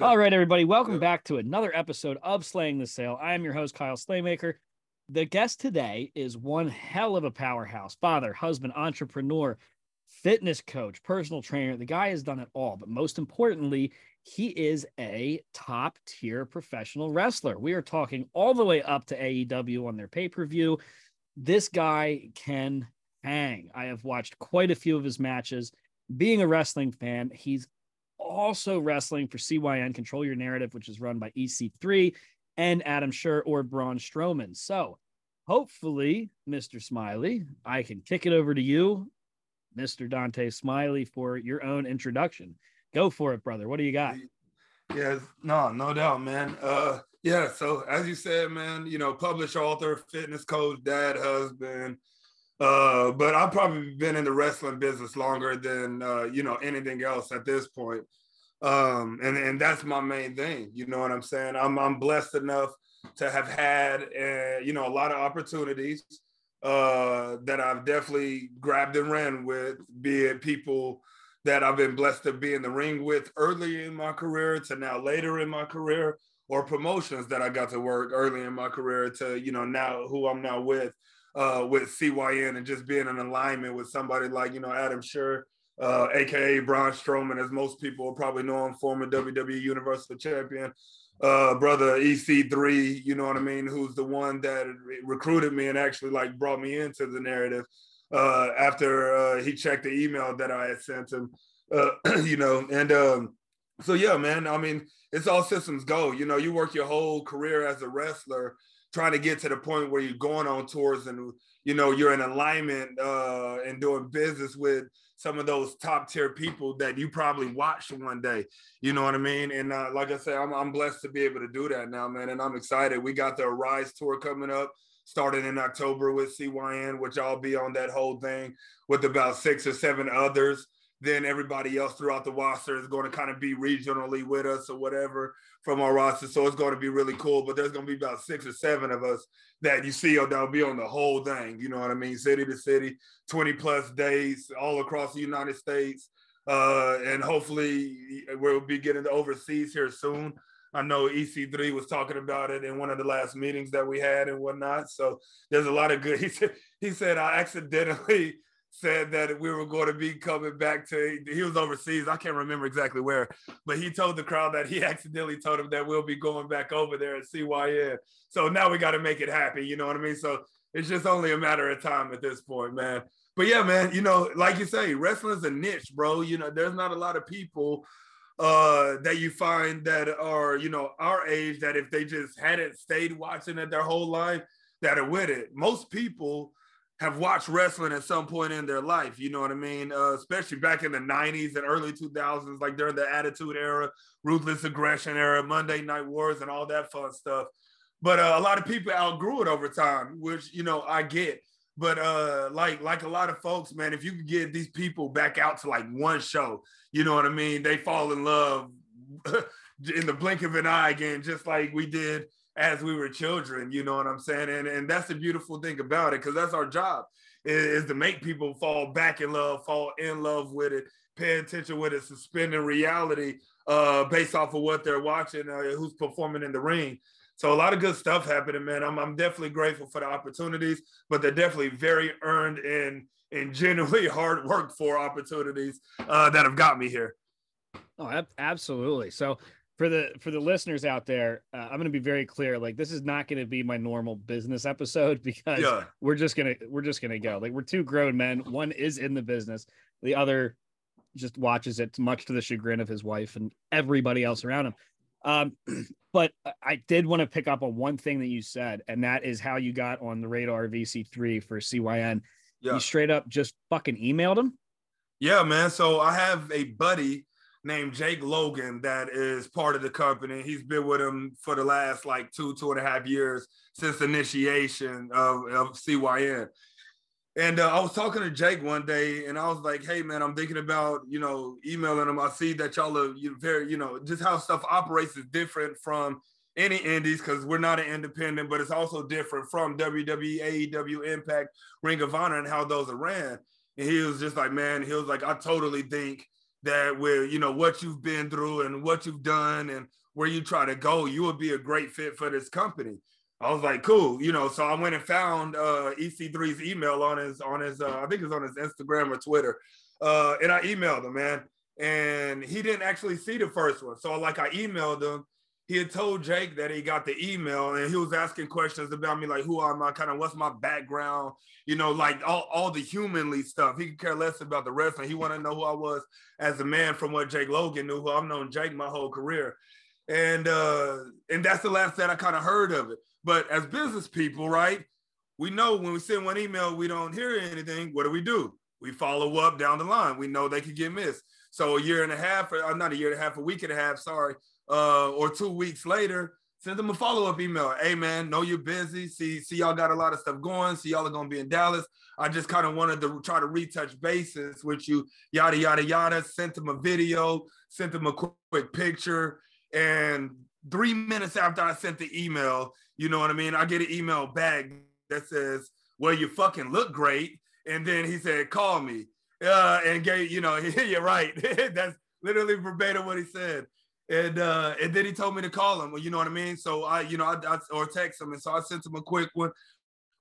All right, everybody, welcome back to another episode of Slaying the Sale. I am your host, Kyle Slaymaker. The guest today is one hell of a powerhouse father, husband, entrepreneur, fitness coach, personal trainer. The guy has done it all, but most importantly, he is a top tier professional wrestler. We are talking all the way up to AEW on their pay per view. This guy can hang. I have watched quite a few of his matches. Being a wrestling fan, he's also wrestling for CYN Control Your Narrative, which is run by EC3 and Adam Scherr or Braun Strowman. So hopefully, Mr. Smiley, I can kick it over to you, Mr. Dontae Smiley, for your own introduction. Go for it, brother. What do you got? Yes, no, no doubt, man. Uh yeah, so as you said, man, you know, published author, fitness coach, dad, husband, uh, but I've probably been in the wrestling business longer than uh, you know anything else at this point. Um, and and that's my main thing. You know what I'm saying? I'm I'm blessed enough to have had uh, you know a lot of opportunities uh, that I've definitely grabbed and ran with, be it people that I've been blessed to be in the ring with early in my career to now later in my career, or promotions that I got to work early in my career to you know now who I'm now with uh, with CYN and just being in alignment with somebody like, you know, Adam Scherr, uh, aka Braun Strowman, as most people probably know him, former WWE Universal Champion, uh, brother EC3, you know what I mean, who's the one that recruited me and actually like brought me into the narrative uh, after uh, he checked the email that I had sent him, uh, you know, and um, so yeah, man, I mean, it's all systems go. You know, you work your whole career as a wrestler trying to get to the point where you're going on tours and you know you're in alignment uh, and doing business with some of those top tier people that you probably watched one day. You know what I mean? And uh, like I said, I'm, I'm blessed to be able to do that now, man. And I'm excited. We got the Rise tour coming up, starting in October with CYN, which I'll be on that whole thing with about six or seven others then everybody else throughout the roster is going to kind of be regionally with us or whatever from our roster. So it's going to be really cool. But there's going to be about six or seven of us that you see that'll be on the whole thing. You know what I mean? City to city, 20 plus days all across the United States. Uh, and hopefully we'll be getting to overseas here soon. I know EC3 was talking about it in one of the last meetings that we had and whatnot. So there's a lot of good. He said, he said I accidentally said that we were going to be coming back to he was overseas i can't remember exactly where but he told the crowd that he accidentally told him that we'll be going back over there at cyn so now we got to make it happen you know what i mean? So it's just only a matter of time at this point man. But yeah man you know like you say wrestling's a niche bro. You know there's not a lot of people uh that you find that are you know our age that if they just hadn't stayed watching it their whole life that are with it. Most people have watched wrestling at some point in their life. You know what I mean? Uh, especially back in the 90s and early 2000s, like during the Attitude Era, Ruthless Aggression Era, Monday Night Wars, and all that fun stuff. But uh, a lot of people outgrew it over time, which you know I get. But uh, like like a lot of folks, man, if you could get these people back out to like one show, you know what I mean? They fall in love in the blink of an eye again, just like we did as we were children, you know what I'm saying? And and that's the beautiful thing about it, because that's our job is, is, to make people fall back in love, fall in love with it, pay attention with it, suspending reality uh, based off of what they're watching, uh, who's performing in the ring. So a lot of good stuff happening, man. I'm, I'm definitely grateful for the opportunities, but they're definitely very earned and and genuinely hard work for opportunities uh, that have got me here. Oh, absolutely. So for the for the listeners out there, uh, I'm going to be very clear. Like this is not going to be my normal business episode because yeah. we're just gonna we're just gonna go. Like we're two grown men. One is in the business. The other just watches it, much to the chagrin of his wife and everybody else around him. Um, but I did want to pick up on one thing that you said, and that is how you got on the radar VC3 for CYN. Yeah. You straight up just fucking emailed him. Yeah, man. So I have a buddy named Jake Logan that is part of the company. He's been with him for the last like two, two and a half years since initiation of, of CYN. And uh, I was talking to Jake one day, and I was like, "Hey, man, I'm thinking about you know emailing him. I see that y'all are very you know just how stuff operates is different from any indies because we're not an independent, but it's also different from WWE, AEW, Impact, Ring of Honor, and how those are ran." And he was just like, "Man, he was like, I totally think that with you know what you've been through and what you've done and where you try to go, you would be a great fit for this company." I was like, cool, you know. So I went and found uh, EC3's email on his on his uh, I think it's on his Instagram or Twitter, uh, and I emailed him, man. And he didn't actually see the first one. So like I emailed him. He had told Jake that he got the email, and he was asking questions about me, like who am I, kind of what's my background, you know, like all, all the humanly stuff. He could care less about the wrestling. He wanted to know who I was as a man from what Jake Logan knew. Who I've known Jake my whole career, and uh, and that's the last that I kind of heard of it. But as business people, right, we know when we send one email, we don't hear anything. What do we do? We follow up down the line. We know they could get missed. So a year and a half, or uh, not a year and a half, a week and a half, sorry, uh, or two weeks later, send them a follow-up email. Hey man, know you're busy. See, see y'all got a lot of stuff going. See y'all are gonna be in Dallas. I just kind of wanted to try to retouch bases with you. Yada yada yada. Sent them a video. Sent them a quick, quick picture. And three minutes after I sent the email, you know what I mean? I get an email back that says, "Well, you fucking look great," and then he said, "Call me," uh, and gave you know, you're right. That's literally verbatim what he said. And uh, and then he told me to call him. Well, you know what I mean? So I, you know, I, I or text him, and so I sent him a quick one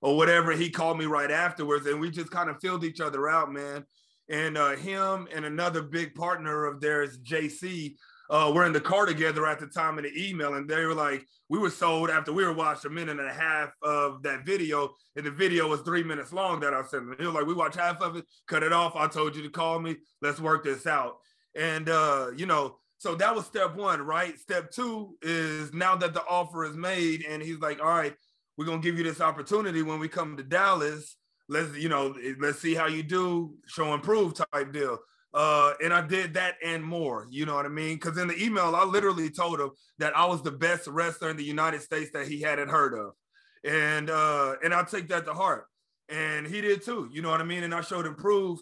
or whatever. He called me right afterwards, and we just kind of filled each other out, man. And uh, him and another big partner of theirs, JC, uh, were in the car together at the time of the email, and they were like, we were sold after we were watched a minute and a half of that video, and the video was three minutes long that I sent them. He was like, we watched half of it, cut it off. I told you to call me. Let's work this out. And uh, you know, so that was step one, right? Step two is now that the offer is made, and he's like, all right, we're gonna give you this opportunity when we come to Dallas. Let's, you know, let's see how you do, show improve type deal. Uh, and I did that and more. You know what I mean? Because in the email, I literally told him that I was the best wrestler in the United States that he hadn't heard of, and uh, and I take that to heart. And he did too. You know what I mean? And I showed him proof.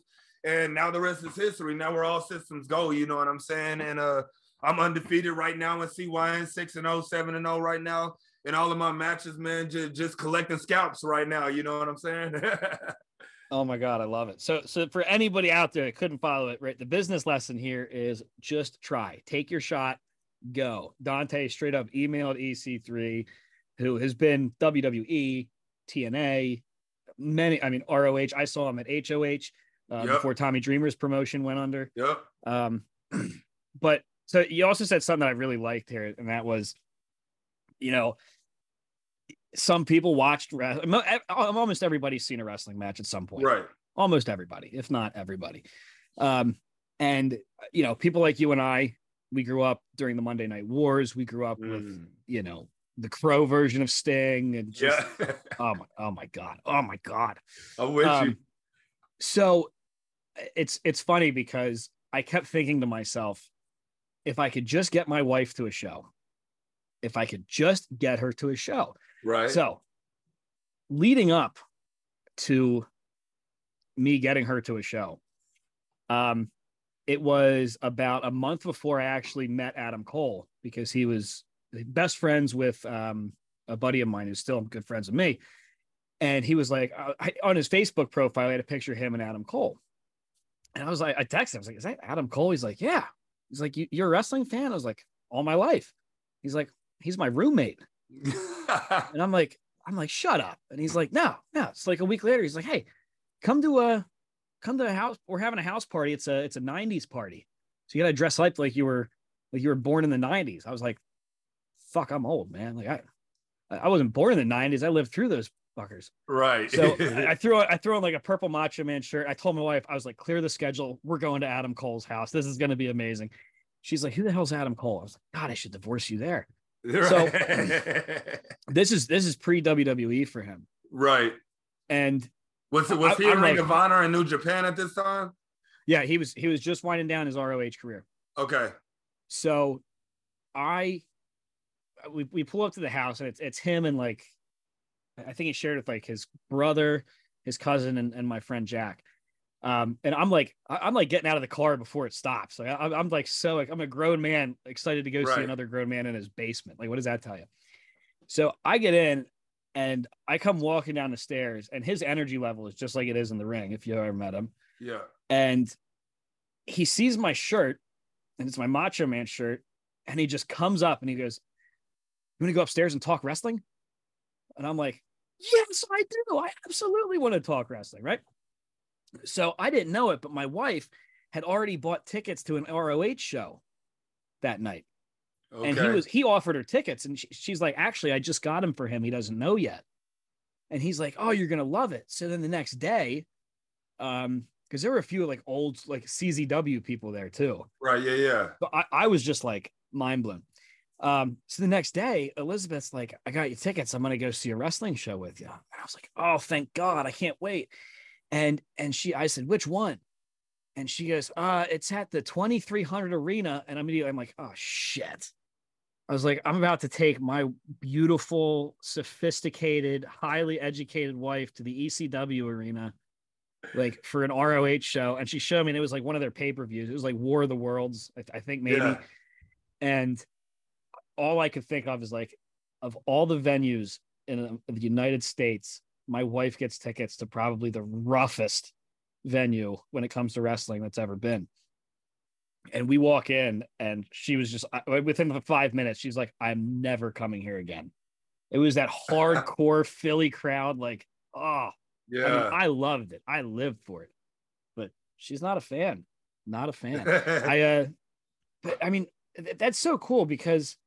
And now the rest is history. Now we're all systems go. You know what I'm saying? And uh, I'm undefeated right now in CYN, six and 0, 7 and 0 right now. In all of my matches, man, just, just collecting scalps right now. You know what I'm saying? Oh my god, I love it. So so for anybody out there that couldn't follow it, right? The business lesson here is just try. Take your shot, go. Dontae straight up emailed EC3 who has been WWE, TNA, many I mean ROH. I saw him at HOH uh, yep. before Tommy Dreamer's promotion went under. Yep. Um but so you also said something that I really liked here and that was you know some people watched almost everybody's seen a wrestling match at some point right almost everybody if not everybody um and you know people like you and i we grew up during the monday night wars we grew up mm. with you know the crow version of sting and just, yeah oh my oh my god oh my god i'm with um, you so it's it's funny because i kept thinking to myself if i could just get my wife to a show if i could just get her to a show Right. So, leading up to me getting her to a show, um, it was about a month before I actually met Adam Cole because he was best friends with um, a buddy of mine who's still good friends with me. And he was like, uh, I, on his Facebook profile, I had a picture of him and Adam Cole. And I was like, I texted him, I was like, is that Adam Cole? He's like, yeah. He's like, you're a wrestling fan? I was like, all my life. He's like, he's my roommate. and I'm like, I'm like, shut up. And he's like, no, no. It's like a week later. He's like, hey, come to a come to a house. We're having a house party. It's a it's a 90s party. So you gotta dress up like you were like you were born in the 90s. I was like, fuck, I'm old, man. Like I I wasn't born in the 90s. I lived through those fuckers. Right. So I, I threw I threw on like a purple macho man shirt. I told my wife, I was like, clear the schedule. We're going to Adam Cole's house. This is gonna be amazing. She's like, who the hell's Adam Cole? I was like, God, I should divorce you there. So this is this is pre WWE for him, right? And was it was he I, in Ring like, of Honor in New Japan at this time? Yeah, he was he was just winding down his ROH career. Okay. So I we we pull up to the house and it's it's him and like I think he shared with like his brother, his cousin, and, and my friend Jack. Um, and I'm like, I'm like getting out of the car before it stops. Like I, am like so like I'm a grown man excited to go right. see another grown man in his basement. Like, what does that tell you? So I get in and I come walking down the stairs, and his energy level is just like it is in the ring. If you ever met him, yeah. And he sees my shirt, and it's my Macho Man shirt, and he just comes up and he goes, "You want to go upstairs and talk wrestling?" And I'm like, Yes, I do. I absolutely want to talk wrestling, right? So I didn't know it, but my wife had already bought tickets to an ROH show that night. Okay. And he was he offered her tickets and she, she's like, "Actually, I just got him for him. He doesn't know yet." And he's like, "Oh, you're going to love it." So then the next day um because there were a few like old like CZW people there too. Right, yeah, yeah. But I, I was just like mind blown. Um, so the next day, Elizabeth's like, I got you tickets. I'm gonna go see a wrestling show with you. And I was like, Oh, thank God, I can't wait. And and she I said, which one? And she goes, uh, it's at the 2300 arena. And immediately I'm like, oh shit. I was like, I'm about to take my beautiful, sophisticated, highly educated wife to the ECW arena, like for an ROH show. And she showed me, and it was like one of their pay per views. It was like War of the Worlds, I, I think maybe. Yeah. And all I could think of is like, of all the venues in the United States, my wife gets tickets to probably the roughest venue when it comes to wrestling that's ever been. And we walk in, and she was just within five minutes, she's like, I'm never coming here again. It was that hardcore Philly crowd, like, oh, yeah. I, mean, I loved it. I lived for it. But she's not a fan. Not a fan. I, uh, but I mean, that's so cool because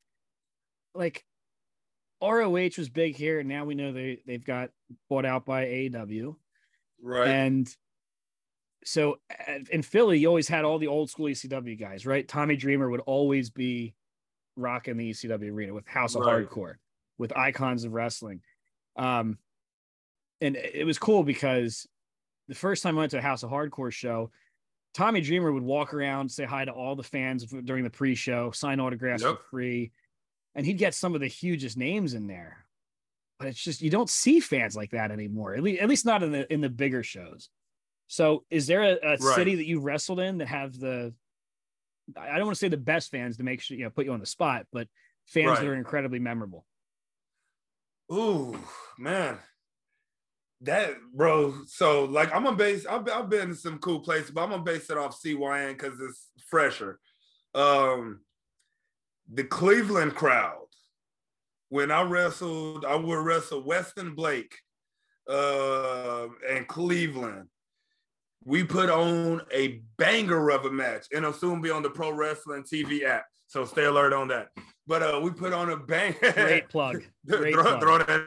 like ROH was big here, and now we know they they've got bought out by AEW, right? And so in Philly, you always had all the old school ECW guys, right? Tommy Dreamer would always be rocking the ECW arena with House of right. Hardcore, with icons of wrestling. Um, and it was cool because the first time I went to a House of Hardcore show, Tommy Dreamer would walk around, say hi to all the fans during the pre-show, sign autographs yep. for free and he'd get some of the hugest names in there. But it's just you don't see fans like that anymore. At least, at least not in the in the bigger shows. So, is there a, a right. city that you wrestled in that have the? I don't want to say the best fans to make sure you know put you on the spot, but fans right. that are incredibly memorable. Ooh, man, that bro. So like, I'm gonna base. I've, I've been in some cool places, but I'm gonna base it off CYN because it's fresher. Um, the Cleveland crowd, when I wrestled, I would wrestle Weston Blake uh, and Cleveland. We put on a banger of a match, and it'll soon be on the Pro Wrestling TV app. So stay alert on that. But uh, we put on a bang. Great plug. Great throw, plug. throw that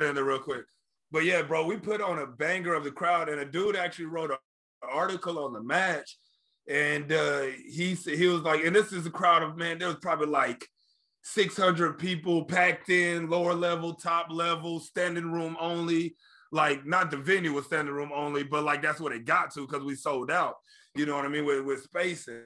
in there real quick. But yeah, bro, we put on a banger of the crowd, and a dude actually wrote an article on the match and uh, he he was like, and this is a crowd of man. There was probably like 600 people packed in, lower level, top level, standing room only. Like not the venue was standing room only, but like that's what it got to because we sold out. You know what I mean with with spacing.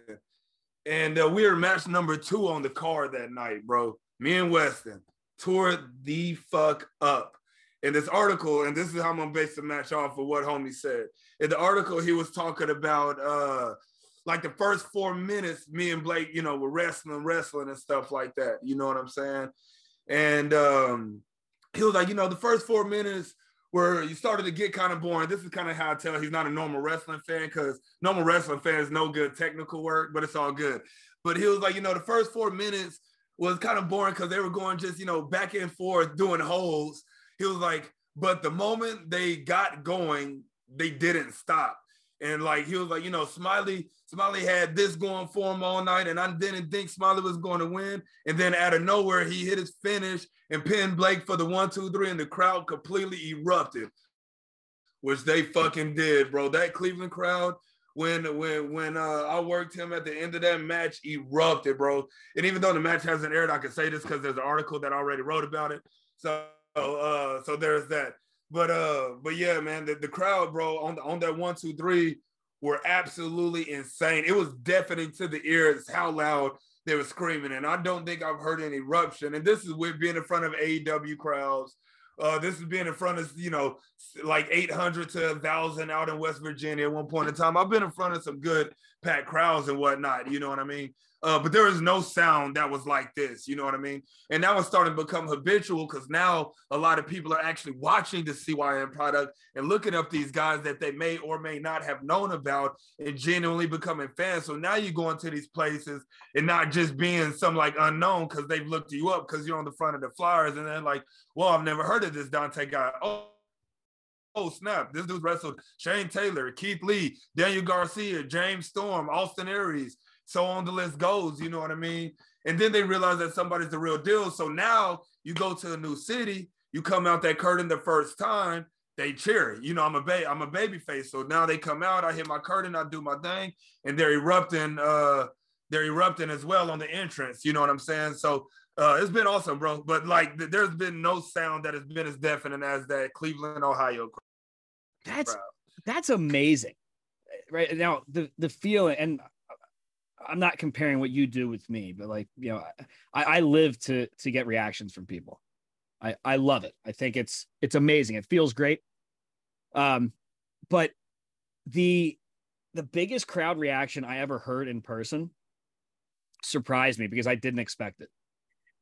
And uh, we were match number two on the card that night, bro. Me and Weston tore the fuck up. In this article, and this is how I'm gonna base the match off of what homie said. In the article, he was talking about uh like the first four minutes, me and Blake, you know, were wrestling, wrestling and stuff like that. You know what I'm saying? And um, he was like, you know, the first four minutes where you started to get kind of boring. This is kind of how I tell he's not a normal wrestling fan because normal wrestling fans no good technical work, but it's all good. But he was like, you know, the first four minutes was kind of boring because they were going just, you know, back and forth doing holds. He was like, but the moment they got going, they didn't stop. And like he was like, you know, Smiley, Smiley had this going for him all night, and I didn't think Smiley was going to win. And then out of nowhere, he hit his finish and pinned Blake for the one, two, three, and the crowd completely erupted, which they fucking did, bro. That Cleveland crowd, when when when uh, I worked him at the end of that match, erupted, bro. And even though the match hasn't aired, I can say this because there's an article that I already wrote about it. So uh, so there's that. But uh, but yeah, man, the, the crowd, bro, on the, on that one, two, three were absolutely insane. It was deafening to the ears how loud they were screaming. And I don't think I've heard an eruption. And this is with being in front of AEW crowds. Uh, this is being in front of, you know, like 800 to 1,000 out in West Virginia at one point in time. I've been in front of some good packed crowds and whatnot, you know what I mean? Uh, but there is no sound that was like this, you know what I mean? And now it's starting to become habitual because now a lot of people are actually watching the CYN product and looking up these guys that they may or may not have known about and genuinely becoming fans. So now you go into these places and not just being some like unknown because they've looked you up because you're on the front of the flyers and then like, well, I've never heard of this Dontae guy. Oh, oh snap, this dude wrestled Shane Taylor, Keith Lee, Daniel Garcia, James Storm, Austin Aries, so on the list goes, you know what I mean? And then they realize that somebody's the real deal. So now you go to a new city, you come out that curtain the first time, they cheer. You know, I'm a baby, I'm a baby face. So now they come out, I hit my curtain, I do my thing, and they're erupting, uh, they're erupting as well on the entrance. You know what I'm saying? So uh, it's been awesome, bro. But like, th- there's been no sound that has been as deafening as that Cleveland, Ohio. Crowd. That's that's amazing, right now. The the feeling, and I'm not comparing what you do with me, but like you know, I, I live to to get reactions from people. I I love it. I think it's it's amazing. It feels great. Um, but the the biggest crowd reaction I ever heard in person surprised me because I didn't expect it.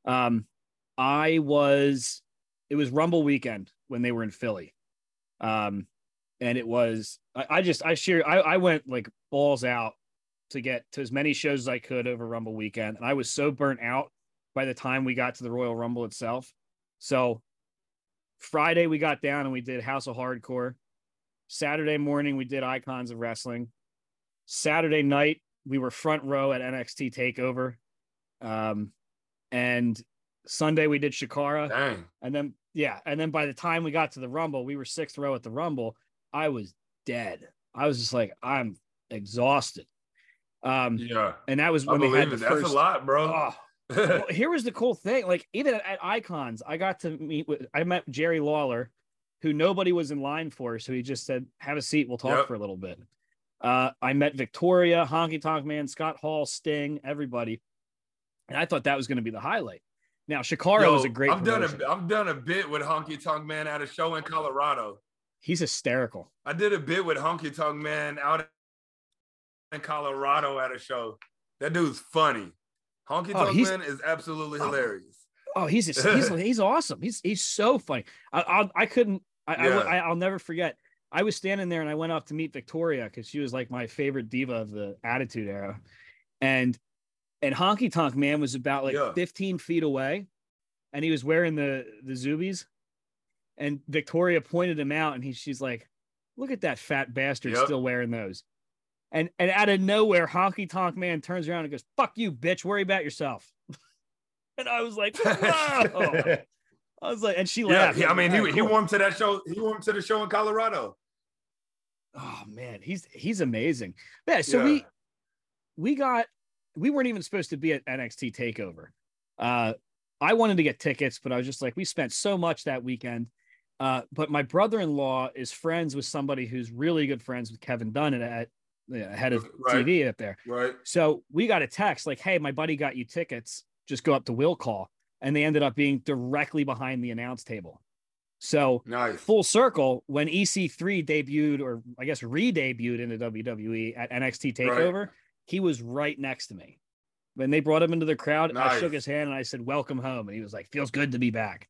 Um, I was it was Rumble weekend when they were in Philly. Um, and it was I, I just I share I, I went like balls out to get to as many shows as I could over Rumble weekend. And I was so burnt out by the time we got to the Royal Rumble itself. So Friday we got down and we did House of Hardcore. Saturday morning we did Icons of Wrestling. Saturday night we were front row at NXT Takeover. Um, and Sunday we did Chikara. Dang. And then yeah, and then by the time we got to the Rumble, we were sixth row at the Rumble. I was dead. I was just like, I'm exhausted. Um, Yeah. and that was I when they had the it. That's a lot, bro. Oh, well, here was the cool thing. Like even at, at Icons, I got to meet with. I met Jerry Lawler, who nobody was in line for, so he just said, "Have a seat. We'll talk Yep. for a little bit." Uh, I met Victoria, Honky Tonk Man, Scott Hall, Sting, everybody, and I thought that was going to be the highlight. Now Chikara was a great. I've done a I've done a bit with Honky Tonk Man at a show in Colorado. He's hysterical. I did a bit with Honky Tonk Man out in Colorado at a show. That dude's funny. Honky Oh, Tonk he's- Man is absolutely Oh. hilarious. Oh, he's he's he's awesome. He's he's so funny. I I, I couldn't. I, Yeah. I I'll never forget. I was standing there and I went off to meet Victoria because she was like my favorite diva of the Attitude Era, and and Honky Tonk Man was about like Yeah. 15 feet away, and he was wearing the the Zubies, and Victoria pointed him out, and he she's like, "Look at that fat bastard Yep. still wearing those." And and out of nowhere, Honky Tonk Man turns around and goes, "Fuck you, bitch! Worry about yourself." and I was like, "Whoa!" I was like, and she yeah, laughed. he- I mean, he, he him to that show. He him to the show in Colorado. Oh man, he's he's amazing. Yeah, so Yeah. we we got we weren't even supposed to be at NXT Takeover. Uh, I wanted to get tickets, but I was just like, we spent so much that weekend. Uh, but my brother-in-law is friends with somebody who's really good friends with Kevin Dunn at, at the head of Right. TV up there. Right. So we got a text like, "Hey, my buddy got you tickets. Just go up to Will Call," and they ended up being directly behind the announce table. So Nice. full circle when EC3 debuted, or I guess re-debuted in the WWE at NXT Right. He was right next to me. When they brought him into the crowd, I shook his hand and I said, "Welcome home," and he was like, "Feels good to be back."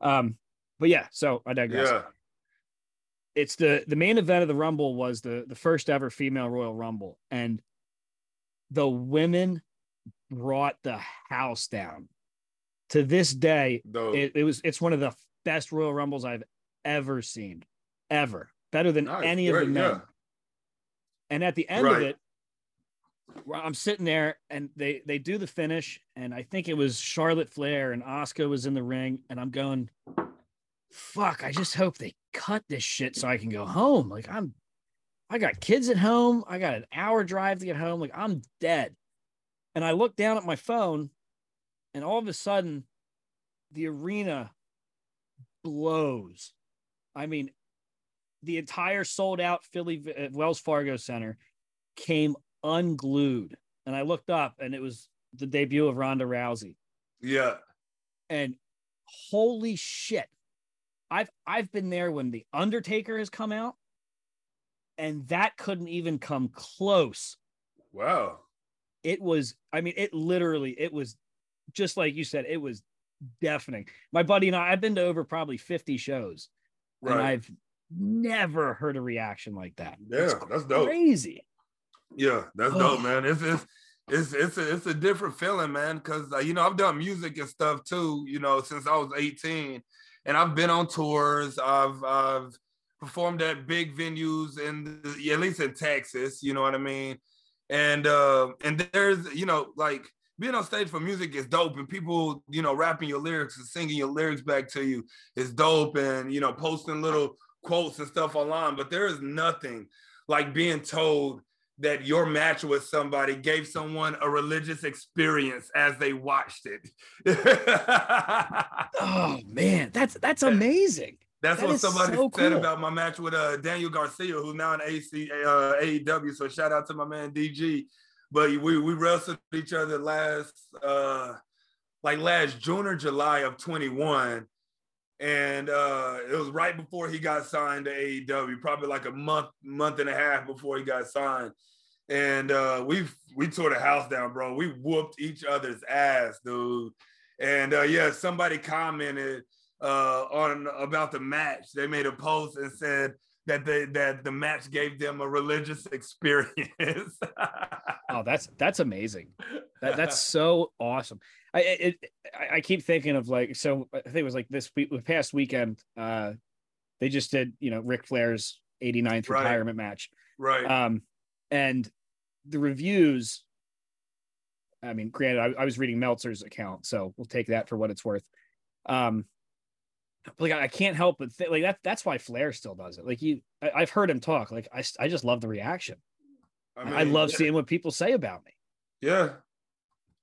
Um, but yeah, so I digress. Yeah. It's the the main event of the Rumble was the the first ever female Royal Rumble, and the women brought the house down. To this day, it, it was it's one of the best Royal Rumbles I've ever seen, ever better than Nice, any of the men. yeah. And at the end of it, I'm sitting there and they they do the finish, and I think it was Charlotte Flair and Asuka was in the ring, and I'm going, fuck, I just hope they cut this shit so I can go home. Like I'm I got kids at home, I got an hour drive to get home, like I'm dead. And I look down at my phone, and all of a sudden, the arena blows. I mean, the entire sold out Philly uh, Wells Fargo Center came unglued. And I looked up and it was the debut of Ronda Rousey. Yeah. And holy shit. I've I've been there when the Undertaker has come out and that couldn't even come close. Wow. It was I mean it literally it was just like you said it was deafening. My buddy and I I've been to over probably 50 shows Right. and I've never heard a reaction like that. yeah, It's that's dope. crazy. Yeah, that's Oh. dope, man. It's it's it's it's a, it's a different feeling, man. Because uh, you know I've done music and stuff too. You know since I was 18, and I've been on tours. I've I've performed at big venues in the, at least in Texas. You know what I mean? And uh, and there's you know like being on stage for music is dope, and people you know rapping your lyrics and singing your lyrics back to you is dope, and you know posting little quotes and stuff online. But there is nothing like being told that your match with somebody gave someone a religious experience as they watched it. Oh man, that's that's amazing. That's That what somebody so said cool. about my match with uh, Daniel Garcia, who's now in AC, uh, AEW. So shout out to my man DG. But we we wrestled each other last uh, like last June or July of 21. And uh, it was right before he got signed to AEW, probably like a month, month and a half before he got signed. And uh, we we tore the house down, bro. We whooped each other's ass, dude. And uh, yeah, somebody commented uh, on about the match. They made a post and said that they that the match gave them a religious experience. Oh, that's that's amazing. That that's so awesome. I it, I- I keep thinking of like so I think it was like this week the past weekend uh they just did, you know, Ric Flair's 89th Right. retirement match. right. Um and the reviews I mean, granted, I, I was reading Meltzer's account, so we'll take that for what it's worth. Um, but, like I can't help but think like that. That's why Flair still does it. Like you, I, I've heard him talk. Like I, I just love the reaction. I, mean, love yeah, seeing what people say about me. Yeah.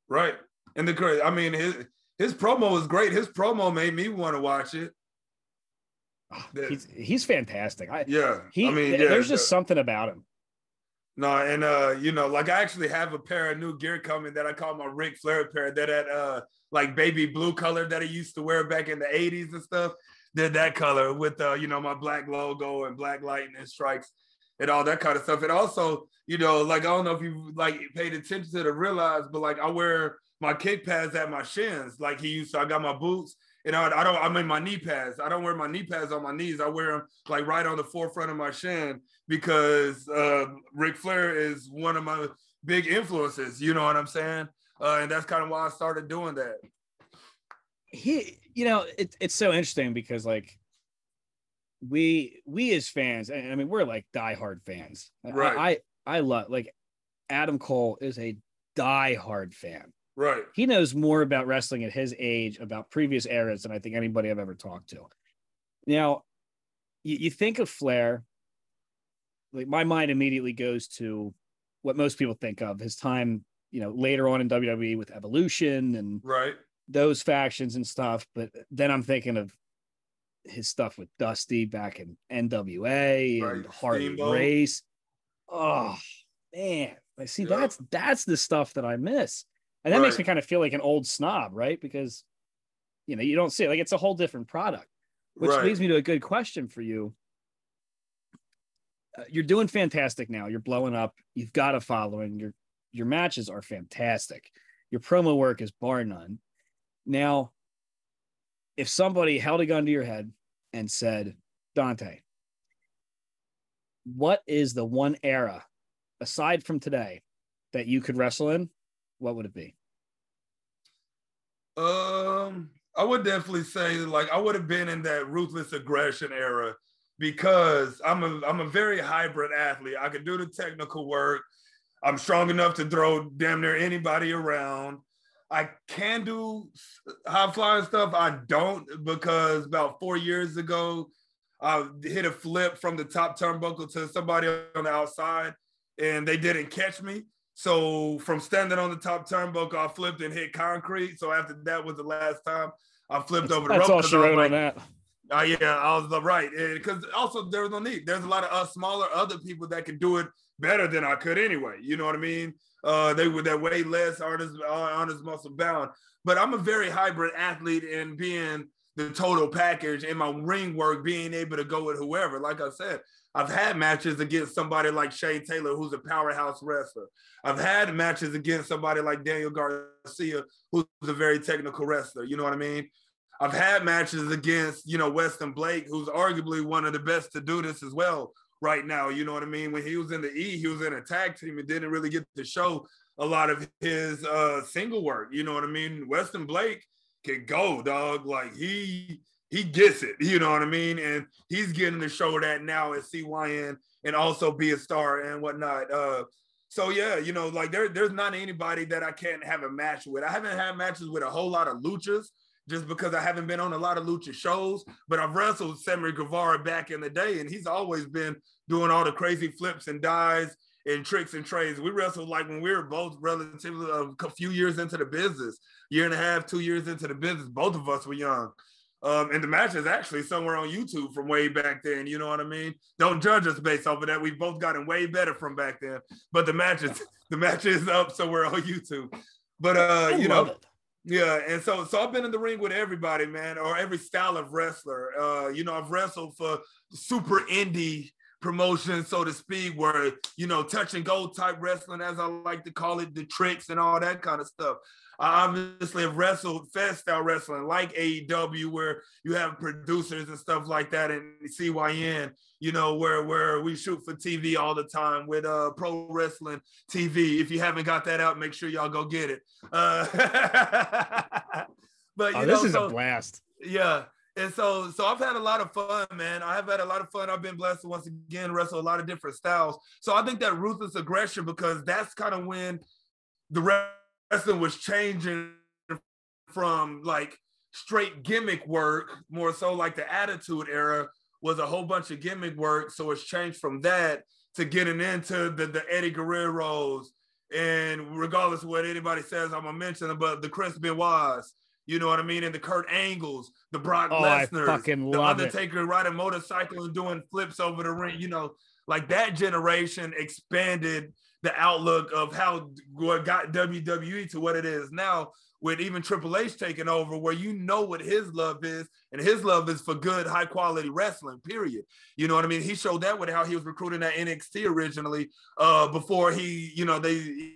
Right. And the crazy, I mean, his his promo was great. His promo made me want to watch it. Oh, Yeah. he's he's fantastic. I Yeah. he I mean, yeah, there's just something about him. No, and uh, you know, like I actually have a pair of new gear coming that I call my Ric Flair pair. That that uh like baby blue color that he used to wear back in the 80s and stuff. Did that color with uh, you know, my black logo and black lightning strikes and all that kind of stuff. And also, you know, like I don't know if you like paid attention to the realize, but like I wear my kick pads at my shins, like he used to. I got my boots, and I, I don't. I'm in my knee pads. I don't wear my knee pads on my knees. I wear them like right on the forefront of my shin because uh, Ric Flair is one of my big influences. You know what I'm saying? Uh, and that's kind of why I started doing that. He, you know, it, it's so interesting because like we we as fans, I mean we're like diehard fans. I- Right. I I love like Adam Cole is a diehard fan. Right. he knows more about wrestling at his age about previous eras than I think anybody I've ever talked to. Now, you, you think of Flair, like my mind immediately goes to what most people think of his time, you know, later on in WWE with Evolution and Right. those factions and stuff. But then I'm thinking of his stuff with Dusty back in NWA and Right. Harley Steamboat. Race. Oh man, I see Yeah. that's that's the stuff that I miss. And that makes me kind of feel like an old snob, right? Because you know, you don't see it like it's a whole different product. Which right. leads me to a good question for you. Uh, you're doing fantastic now. You're blowing up. You've got a following. Your your matches are fantastic. Your promo work is bar none. Now, if somebody held a gun to your head and said, Dontae, what is the one era aside from today that you could wrestle in? What would it be? Um, I would definitely say like I would have been in that ruthless aggression era because I'm a I'm a very hybrid athlete. I can do the technical work. I'm strong enough to throw damn near anybody around. I can do high flying stuff. I don't because about four years ago, I hit a flip from the top turnbuckle to somebody on the outside, and they didn't catch me. So from standing on the top turnbuckle, I flipped and hit concrete. So after that was the last time I flipped over the That's rope. all 'cause she wrote like, on that. Oh yeah, I was the right. Because also there's no need. There's a lot of us smaller other people that can do it better than I could anyway. You know what I mean? Uh, they were that way less artists on his muscle bound. But I'm a very hybrid athlete in being the total package in my ring work, being able to go with whoever. Like I said, I've had matches against somebody like Shane Taylor, who's a powerhouse wrestler. I've had matches against somebody like Daniel Garcia, who's a very technical wrestler. You know what I mean? I've had matches against, you know, Weston Blake, who's arguably one of the best to do this as well right now. You know what I mean? When he was in the E, he was in a tag team and didn't really get to show a lot of his uh single work. You know what I mean? Weston Blake can go, dog. Like he he gets it, you know what I mean? And he's getting to show that now at CYN and also be a star and whatnot. Uh so yeah, you know, like there, there's not anybody that I can't have a match with. I haven't had matches with a whole lot of luchas just because I haven't been on a lot of lucha shows, but I've wrestled Sammy Guevara back in the day, and he's always been doing all the crazy flips and dives and tricks and trades. We wrestled like when we were both relatively uh, a few years into the business, year and a half, two years into the business. Both of us were young. Um, and the match is actually somewhere on YouTube from way back then. You know what I mean? Don't judge us based off of that. We've both gotten way better from back then. But the match is the match is up somewhere on YouTube. But uh, you know, it. Yeah. And so so I've been in the ring with everybody, man, or every style of wrestler. Uh, you know, I've wrestled for super indie promotion, so to speak, where you know, touch and go type wrestling, as I like to call it, the tricks and all that kind of stuff. I obviously have wrestled fest style wrestling like AEW, where you have producers and stuff like that, and CYN, you know, where where we shoot for TV all the time with uh pro wrestling TV. If you haven't got that out, make sure y'all go get it. Uh, but you oh, know, this is so, a blast. Yeah. And so, so I've had a lot of fun, man. I have had a lot of fun. I've been blessed to once again wrestle a lot of different styles. So I think that ruthless aggression, because that's kind of when the wrestling was changing from like straight gimmick work, more so like the attitude era was a whole bunch of gimmick work. So it's changed from that to getting into the, the Eddie Guerrero's. And regardless of what anybody says, I'm gonna mention them, but the Chris Benoit's, you know what I mean? And the Kurt Angles, the Brock oh, Lesnar's, the Undertaker it. riding motorcycles and doing flips over the ring, you know, like that generation expanded the outlook of how what got WWE to what it is now with even Triple H taking over, where you know what his love is, and his love is for good, high quality wrestling. Period. You know what I mean? He showed that with how he was recruiting at NXT originally, uh, before he, you know, they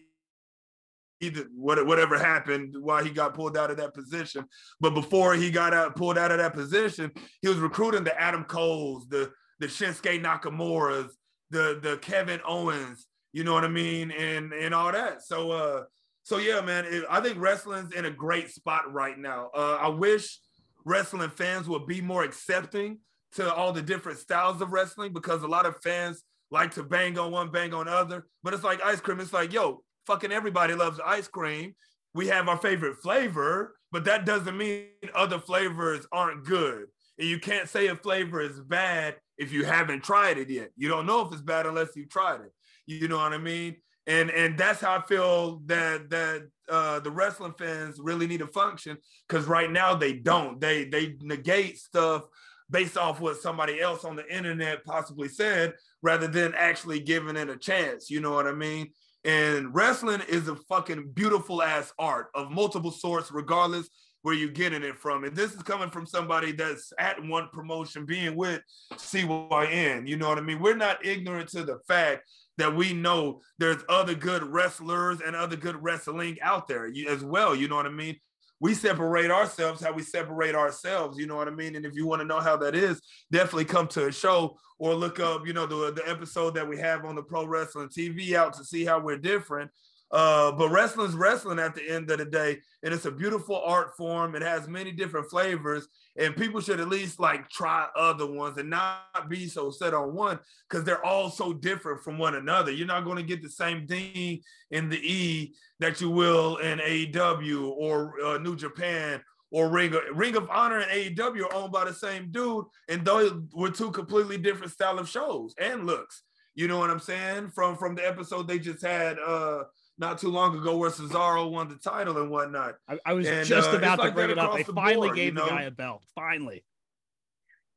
either whatever happened why he got pulled out of that position. But before he got out, pulled out of that position, he was recruiting the Adam Coles, the the Shinsuke Nakamura's, the the Kevin Owens, you know what I mean, and and all that. So uh, so yeah, man, it, I think wrestling's in a great spot right now. Uh, I wish wrestling fans would be more accepting to all the different styles of wrestling because a lot of fans like to bang on one, bang on other. But it's like ice cream. It's like, yo, fucking everybody loves ice cream. We have our favorite flavor, but that doesn't mean other flavors aren't good. And you can't say a flavor is bad if you haven't tried it yet. You don't know if it's bad unless you've tried it. You know what I mean? And and that's how I feel that that uh, the wrestling fans really need to function because right now they don't. They they negate stuff based off what somebody else on the internet possibly said rather than actually giving it a chance. You know what I mean? And wrestling is a fucking beautiful ass art of multiple sorts, regardless where you're getting it from. And this is coming from somebody that's at one promotion, being with CYN. You know what I mean? We're not ignorant to the fact that we know there's other good wrestlers and other good wrestling out there as well. You know what I mean? We separate ourselves how we separate ourselves. You know what I mean? And if you want to know how that is, definitely come to a show or look up, you know, the, the episode that we have on the Pro Wrestling TV out to see how we're different. Uh, but wrestling's wrestling at the end of the day, and it's a beautiful art form. It has many different flavors, and people should at least like try other ones and not be so set on one because they're all so different from one another. You're not going to get the same D in the E that you will in AEW or uh, New Japan or Ring of, Ring of Honor and AEW are owned by the same dude, and those were two completely different style of shows and looks. You know what I'm saying? From from the episode they just had uh not too long ago where Cesaro won the title and whatnot. I, I was and, just uh, about to like bring it up. They the finally board, gave you know? the guy a belt. Finally.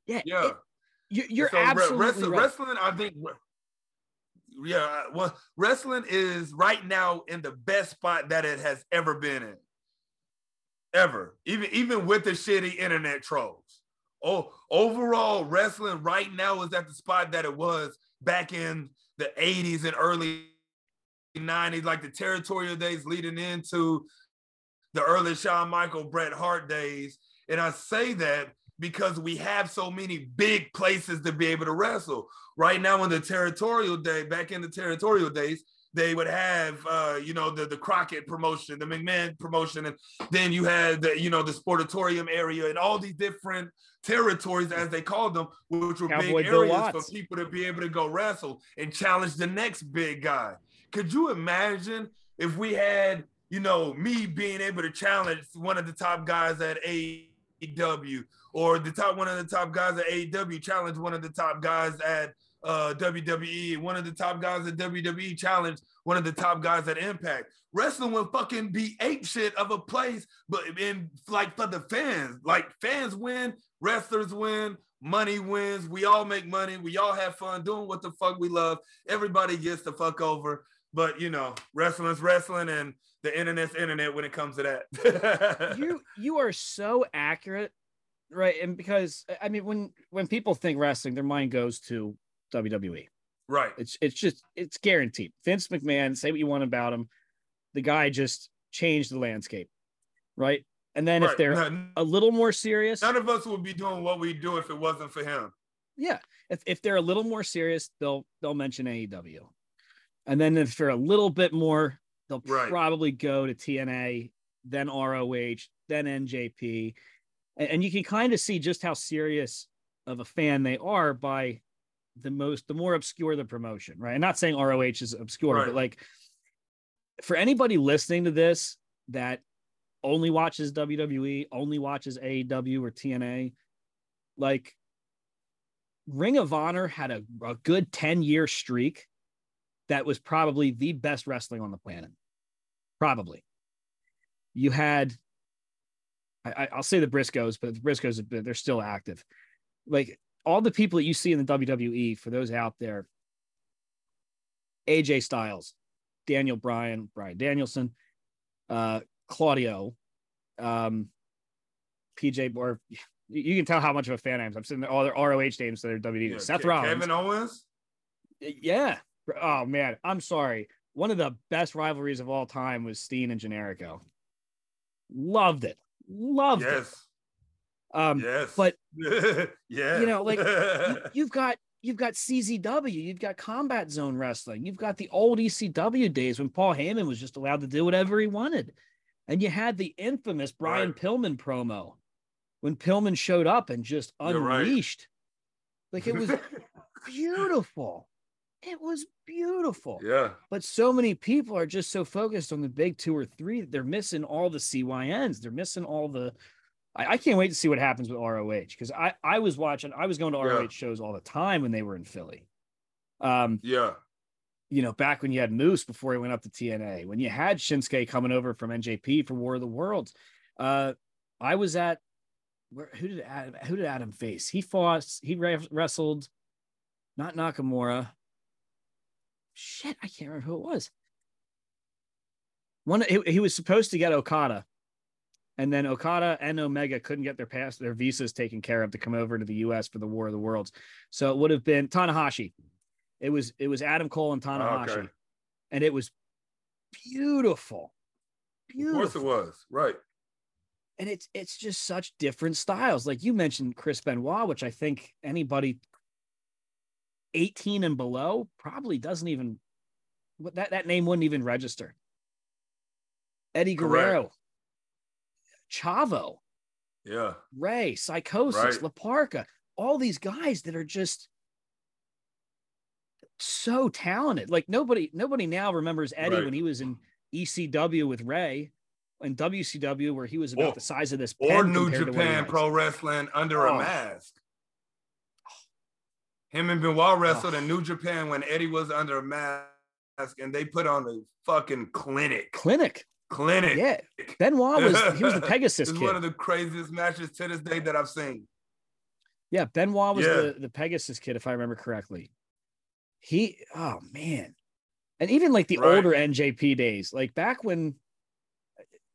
Yeah, Yeah. it- you, you're So, absolutely wrestling, right. wrestling, I think. Yeah, well, wrestling is right now in the best spot that it has ever been in. Ever, even even with the shitty internet trolls. Oh, overall, wrestling right now is at the spot that it was back in the 80s and early 90s, like the territorial days leading into the early Shawn Michael, Bret Hart days. And I say that because we have so many big places to be able to wrestle. Right now, in the territorial day, back in the territorial days, they would have, uh, you know, the the Crockett promotion, the McMahon promotion, and then you had the, you know, the sportatorium area and all these different territories, as they called them, which were Cowboy big areas for people to be able to go wrestle and challenge the next big guy. Could you imagine if we had, you know, me being able to challenge one of the top guys at AEW or the top one of the top guys at AEW challenge one of the top guys at uh, WWE, one of the top guys at WWE challenge one of the top guys at Impact. Wrestling would fucking be ape shit of a place, but in like for the fans, like fans win, wrestlers win, money wins. We all make money. We all have fun doing what the fuck we love. Everybody gets the fuck over. But you know, wrestling's wrestling, and the internet's internet when it comes to that. you you are so accurate, right? And because I mean, when when people think wrestling, their mind goes to WWE. right. It's it's just it's guaranteed. Vince McMahon, say what you want about him, the guy just changed the landscape, right? And then if they're None- a little more serious, None of us would be doing what we do if it wasn't for him. yeah, if if they're a little more serious, they'll they'll mention AEW, and then if they're a little bit more, they'll Right. probably go to TNA, then ROH, then NJP, and, and you can kind of see just how serious of a fan they are by the most the more obscure the promotion, right? I'm not saying ROH is obscure, Right. but like for anybody listening to this that only watches WWE, only watches AEW or TNA, like Ring of Honor had a, a good 10 year streak that was probably the best wrestling on the planet. Probably. You had, I, I- I'll say the Briscoes, but the Briscoes, they're still active. Like all the people that you see in the WWE, for those out there, AJ Styles, Daniel Bryan, Brian Danielson, uh, Claudio, um, PJ, or you- can tell how much of a fan I am. I'm sitting there, all their ROH names that are WWE. Yeah, Seth Rollins. Kevin Owens. Yeah. Oh man, I'm sorry. One of the best rivalries of all time was Steen and Generico. Loved it. Loved Yes. it. Um, yes. but- yeah. you know, like, you, you've got you've got CZW, you've got Combat Zone Wrestling, you've got the old ECW days when Paul Heyman was just allowed to do whatever he wanted, and you had the infamous Brian Right. Pillman promo when Pillman showed up and just You're right. unleashed. Like it was beautiful. It was beautiful. yeah. But so many people are just so focused on the big two or three that they're missing all the CYNs. They're missing all the. I, I can't wait to see what happens with ROH because I I was watching. I was going to Yeah. ROH shows all the time when they were in Philly. Um, Yeah. you know, back when you had Moose before he went up to TNA, when you had Shinsuke coming over from NJP for War of the Worlds. Uh, I was at where? Who did Adam? Who did Adam face? He fought. He re- wrestled, not Nakamura. Shit, I can't remember who it was. One, he, he was supposed to get Okada, and then Okada and Omega couldn't get their pass, their visas taken care of to come over to the U.S. for the War of the Worlds. So it would have been Tanahashi. It was it was Adam Cole and Tanahashi, Okay. and it was beautiful, Of beautiful. course it was. Right. and it's it's just such different styles. Like you mentioned, Chris Benoit, which I think anybody 18 and below probably doesn't even that that name wouldn't even register. Eddie Correct. Guerrero, Chavo, Yeah. Rey, Psicosis, Right. La Parka, all these guys that are just so talented. Like nobody, nobody now remembers Eddie Right. when he was in ECW with Rey and WCW where he was about Or- the size of this Or New compared to what he Japan. Pro Wrestling under Oh. a mask. Him and Benoit wrestled in New Japan when Eddie was under a mask, and they put on a fucking clinic. Clinic. Clinic. Yeah. Benoit was he was the Pegasus It's kid. one of the craziest matches to this day that I've seen. Yeah, Benoit was Yeah. the, the Pegasus kid, if I remember correctly. He, oh man. And even like the Right. older NJP days, like back when,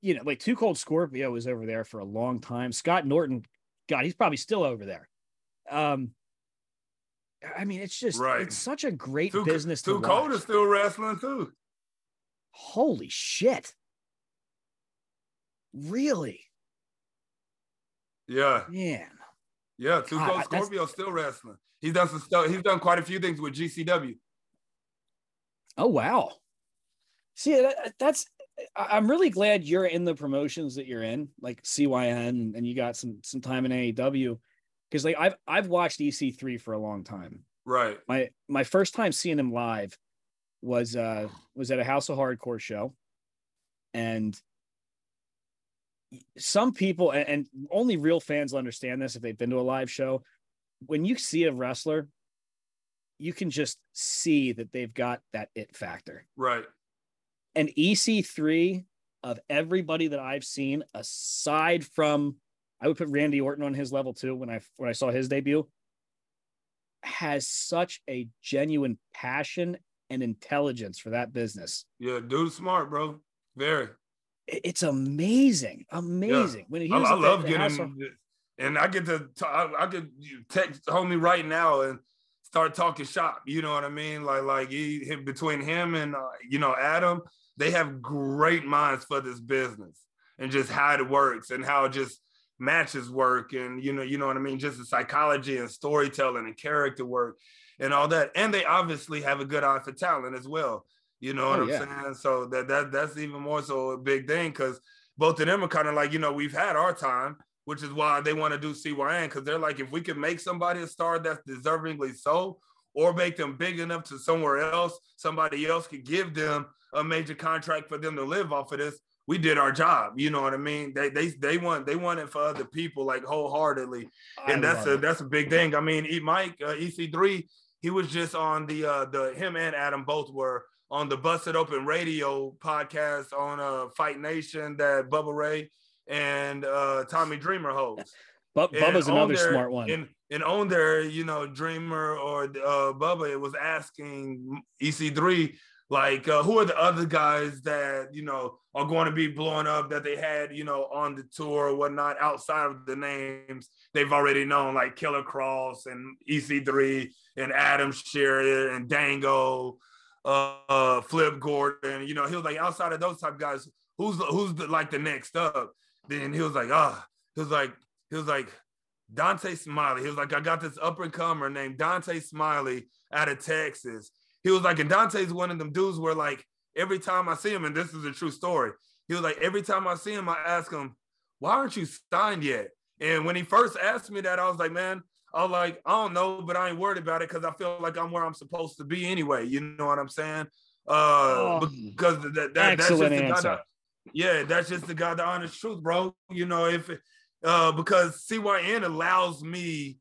you know, like Two Cold Scorpio was over there for a long time. Scott Norton, God, he's probably still over there. Um, I mean, it's just, Right. it's such a great business to too cold watch. is still wrestling too. Holy shit. Really? Yeah, Man. yeah. Too God, cold Scorpio still wrestling. He's done some stuff. He's done quite a few things with GCW. Oh wow. See, that, that's I'm really glad you're in the promotions that you're in, like CYN, and you got some some time in AEW, because like I've I've watched EC3 for a long time. Right. My my first time seeing him live was uh was at a House of Hardcore show, and some people and, and only real fans will understand this if they've been to a live show. When you see a wrestler, you can just see that they've got that it factor Right. And EC3 of everybody that I've seen, aside from I would put Randy Orton on his level too when I when I saw his debut, has such a genuine passion and intelligence for that business. Yeah, dude, smart, bro. Very. It's amazing, amazing. When he I, I love getting, and I get to, I, I could text homie right now and start talking shop. You know what I mean? Like, like he, between him and uh, you know Adam, they have great minds for this business and just how it works and how just matches work and you know, you know what I mean? Just the psychology and storytelling and character work and all that. And they obviously have a good eye for talent as well. You know what Oh, I'm yeah. saying? So that that that's even more so a big thing because both of them are kind of like, you know, we've had our time, which is why they want to do CYN because they're like, if we can make somebody a star that's deservingly so, or make them big enough to somewhere else, somebody else could give them a major contract for them to live off of this. We did our job. You know what I mean? They they they want they want it for other people like wholeheartedly I and that's a it. that's a big thing. I mean, E Mike uh, EC3, he was just on the uh the him and Adam both were on the Busted Open Radio podcast on uh Fight Nation that Bubba Ray and uh Tommy Dreamer hosts. Bu- And Bubba's on another there- smart one. And and on there, you know, Dreamer or uh Bubba it was asking EC3 like uh, who are the other guys that you know are going to be blowing up that they had you know on the tour or whatnot outside of the names they've already known like Killer Kross and EC3 and Adam Scherr and Dango, uh, uh, Flip Gordon. You know, he was like outside of those type guys, who's who's the, like the next up? Then he was like, ah, he was like, he was like Dontae Smiley. He was like, I got this up and comer named Dontae Smiley out of Texas. He was like, and Dontae's one of them dudes where like every time I see him, and this is a true story. He was like, every time I see him, I ask him, why aren't you signed yet? And when he first asked me that, I was like, man, I was like, I don't know, but I ain't worried about it because I feel like I'm where I'm supposed to be anyway. You know what I'm saying? Uh, Oh, because that, that that's just the answer. God, yeah, that's just the God, the honest truth, bro. You know, if uh, because CYN allows me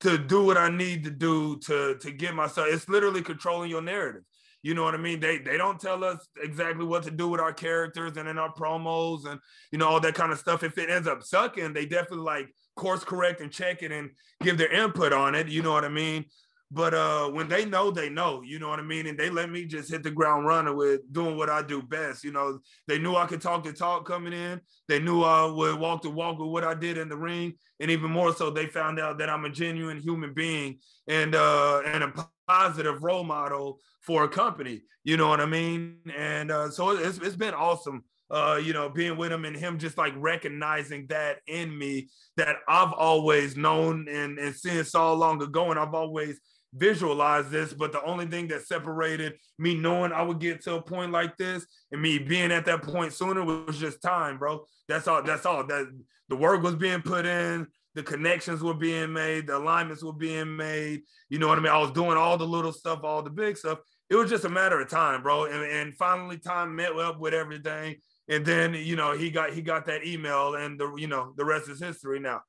to do what I need to do to to get myself. It's literally controlling your narrative. You know what I mean? They they don't tell us exactly what to do with our characters and in our promos and you know all that kind of stuff. If it ends up sucking, they definitely like course correct and check it and give their input on it. You know what I mean? But uh when they know, they know, you know what I mean? And they let me just hit the ground running with doing what I do best. You know, they knew I could talk the talk coming in. They knew I would walk the walk with what I did in the ring. And even more so, they found out that I'm a genuine human being and uh and a positive role model for a company. You know what I mean? And uh so it's it's been awesome uh, you know, being with him and him just like recognizing that in me that I've always known and, and since all long ago. And I've always visualized this, but the only thing that separated me knowing I would get to a point like this and me being at that point sooner was just time, bro. That's all. That's all. That the work was being put in, the connections were being made, the alignments were being made. You know what I mean? I was doing all the little stuff, all the big stuff. It was just a matter of time, bro. And, and finally, time met up with everything. And then you know he got he got that email, and the you know the rest is history now.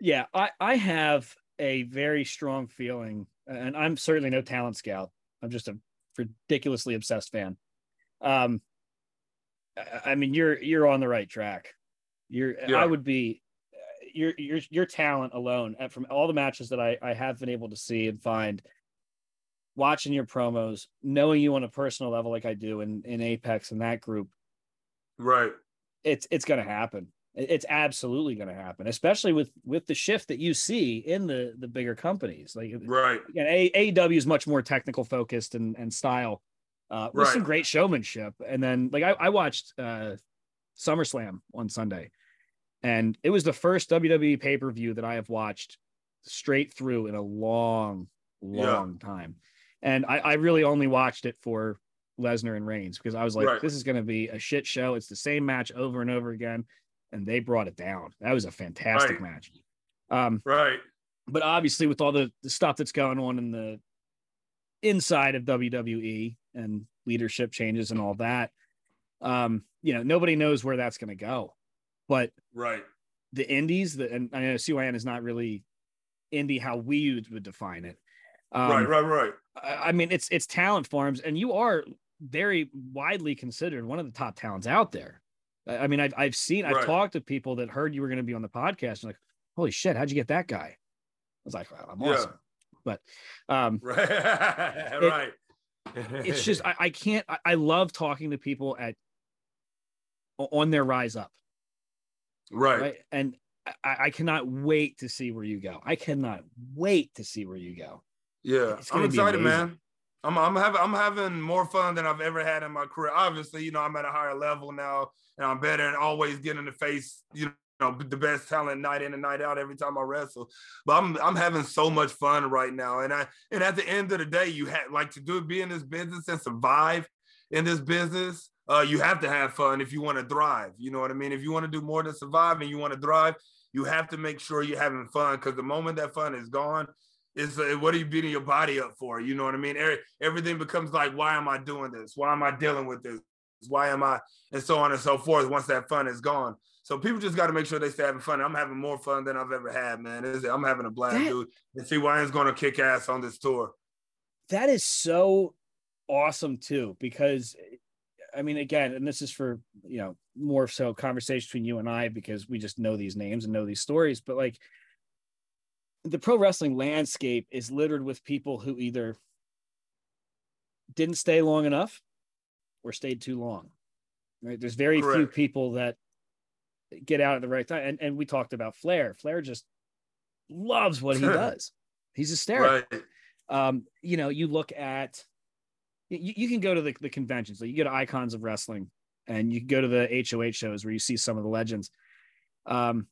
Yeah, I, I have a very strong feeling, and I'm certainly no talent scout. I'm just a ridiculously obsessed fan. Um, I- mean, you're you're on the right track. You're. Yeah. I would be. your your your talent alone uh, from all the matches that I I have been able to see and find watching your promos, knowing you on a personal level like I do in in Apex and that group, right? It's it's going to happen. It's absolutely going to happen, especially with with the shift that you see in the the bigger companies. Like right, again, A- AEW is much more technical focused and and style, uh, with right. some great showmanship. And then like I, I watched uh, SummerSlam on Sunday, and it was the first WWE pay per view that I have watched straight through in a long, long yeah. time. And I, I really only watched it for Lesnar and Reigns because I was like, right. this is going to be a shit show. It's the same match over and over again. And they brought it down. That was a fantastic right. match. Um, right. But obviously, with all the, the stuff that's going on in the inside of WWE and leadership changes and all that, um, you know, nobody knows where that's going to go. But right, the indies, the, and I know CYN is not really indie how we would define it. Um, right, right, right. I, I mean, it's it's talent farms, and you are very widely considered one of the top talents out there. I mean, I've I've seen, I've right. talked to people that heard you were going to be on the podcast, and like, holy shit, how'd you get that guy? I was like, well, I'm awesome, yeah. but um, right, it, right. it's just I, I can't. I, I, love talking to people at on their rise up, right, right? and I, I cannot wait to see where you go. I cannot wait to see where you go. Yeah, I'm excited, man. I'm I'm having I'm having more fun than I've ever had in my career. Obviously, you know, I'm at a higher level now, and I'm better and always getting to face, you know, the best talent night in and night out every time I wrestle. But I'm I'm having so much fun right now. And I and at the end of the day, you have like to do be in this business and survive in this business. Uh, you have to have fun if you want to thrive. You know what I mean? If you want to do more than survive and you want to thrive, you have to make sure you're having fun because the moment that fun is gone, is uh, what are you beating your body up for? You know what I mean? Every, everything becomes like, why am I doing this? Why am I dealing with this? Why am I? And so on and so forth. Once that fun is gone. So people just got to make sure they stay having fun. I'm having more fun than I've ever had, man. I'm having a blast, that, dude. And see, why is going to kick ass on this tour. That is so awesome too, because I mean, again, and this is for you know more so conversation between you and I because we just know these names and know these stories. But like, the pro wrestling landscape is littered with people who either didn't stay long enough or stayed too long. Right? There's very Correct. few people that get out at the right time. And and we talked about Flair. Flair just loves what he does. He's hysterical. Right. Um, you know, you look at you, you can go to the, the conventions, like you go to icons of wrestling and you can go to the HOH shows where you see some of the legends. Um,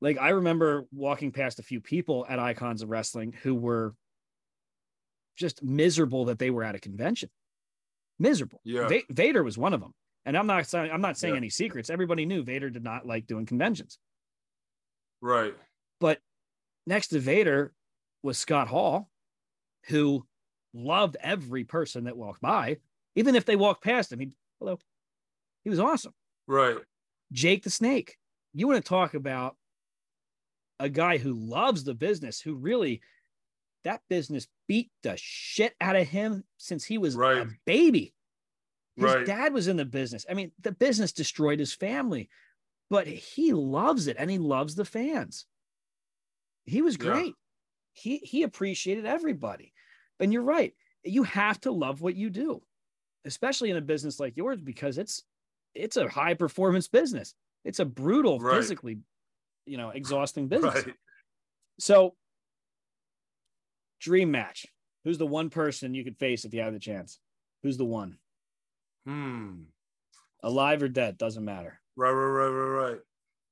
like I remember walking past a few people at Icons of Wrestling who were just miserable that they were at a convention. Miserable. Yeah. Va- Vader was one of them. And I'm not saying I'm not saying yeah. any secrets. Everybody knew Vader did not like doing conventions. Right. But next to Vader was Scott Hall, who loved every person that walked by, even if they walked past him. He hello. He was awesome. Right. Jake the Snake. You want to talk about a guy who loves the business, who really that business beat the shit out of him since he was right. a baby. His right. dad was in the business. I mean, the business destroyed his family, but he loves it and he loves the fans. He was great. Yeah. He he appreciated everybody. And you're right. You have to love what you do, especially in a business like yours because it's it's a high performance business. It's a brutal right. physically you know exhausting business. Right. So, dream match. Who's the one person you could face if you had the chance? Who's the one? Hmm. Alive or dead doesn't matter. Right, right, right, right, right.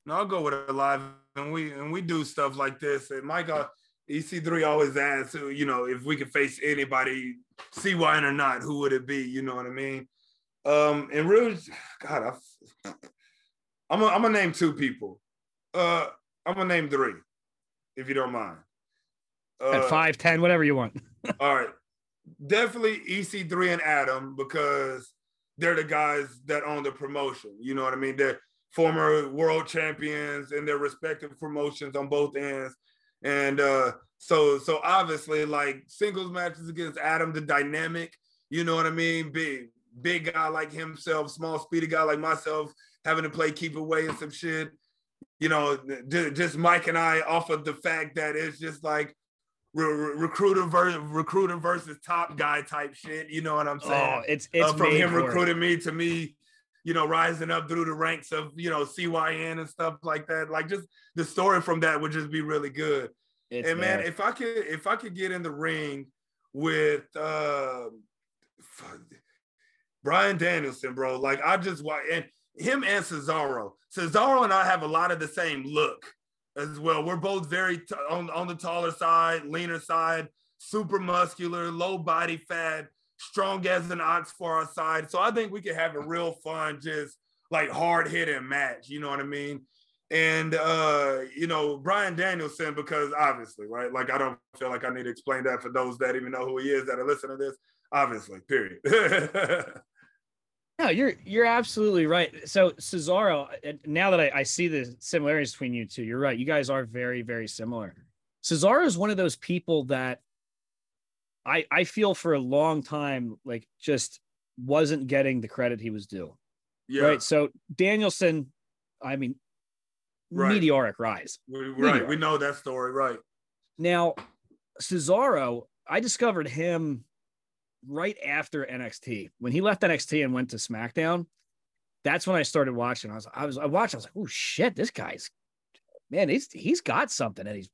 No, I'll go with alive, and we and we do stuff like this. And Mike, uh, EC3 always asks, you know, if we could face anybody, CYN or not, who would it be? You know what I mean? Um, and really, God, I, I'm I'm gonna name two people. Uh, I'm gonna name three, if you don't mind. Uh, At five, ten, whatever you want. all right, definitely EC3 and Adam because they're the guys that own the promotion. You know what I mean? They're former world champions in their respective promotions on both ends. And uh, so, so obviously, like singles matches against Adam, the dynamic, you know what I mean? Big, big guy like himself, small, speedy guy like myself, having to play keep away and some shit you know, just Mike and I off of the fact that it's just like re- recruiter versus recruiter versus top guy type shit. You know what I'm saying? Oh, it's it's uh, from him recruiting me to me, you know, rising up through the ranks of you know CYN and stuff like that. Like just the story from that would just be really good. It's and man, there. if I could if I could get in the ring with uh Bryan Danielson, bro, like I just want and him and Cesaro. Cesaro and I have a lot of the same look as well. We're both very t- on, on the taller side, leaner side, super muscular, low body fat, strong as an ox for our side. So I think we could have a real fun, just like hard hitting match. You know what I mean? And uh, you know, Bryan Danielson, because obviously, right? Like I don't feel like I need to explain that for those that even know who he is that are listening to this. Obviously, period. No, you're you're absolutely right. So Cesaro, now that I, I see the similarities between you two, you're right. You guys are very, very similar. Cesaro is one of those people that I I feel for a long time like just wasn't getting the credit he was due. yeah, Right. So Danielson, I mean, Right. meteoric rise. we, right. Meteor. We know that story, right? Now, Cesaro, I discovered him right after NXT. When he left NXT and went to SmackDown, that's when I started watching. I was, I was, I watched. I was like, oh shit, this guy's man. He's he's got something, and he's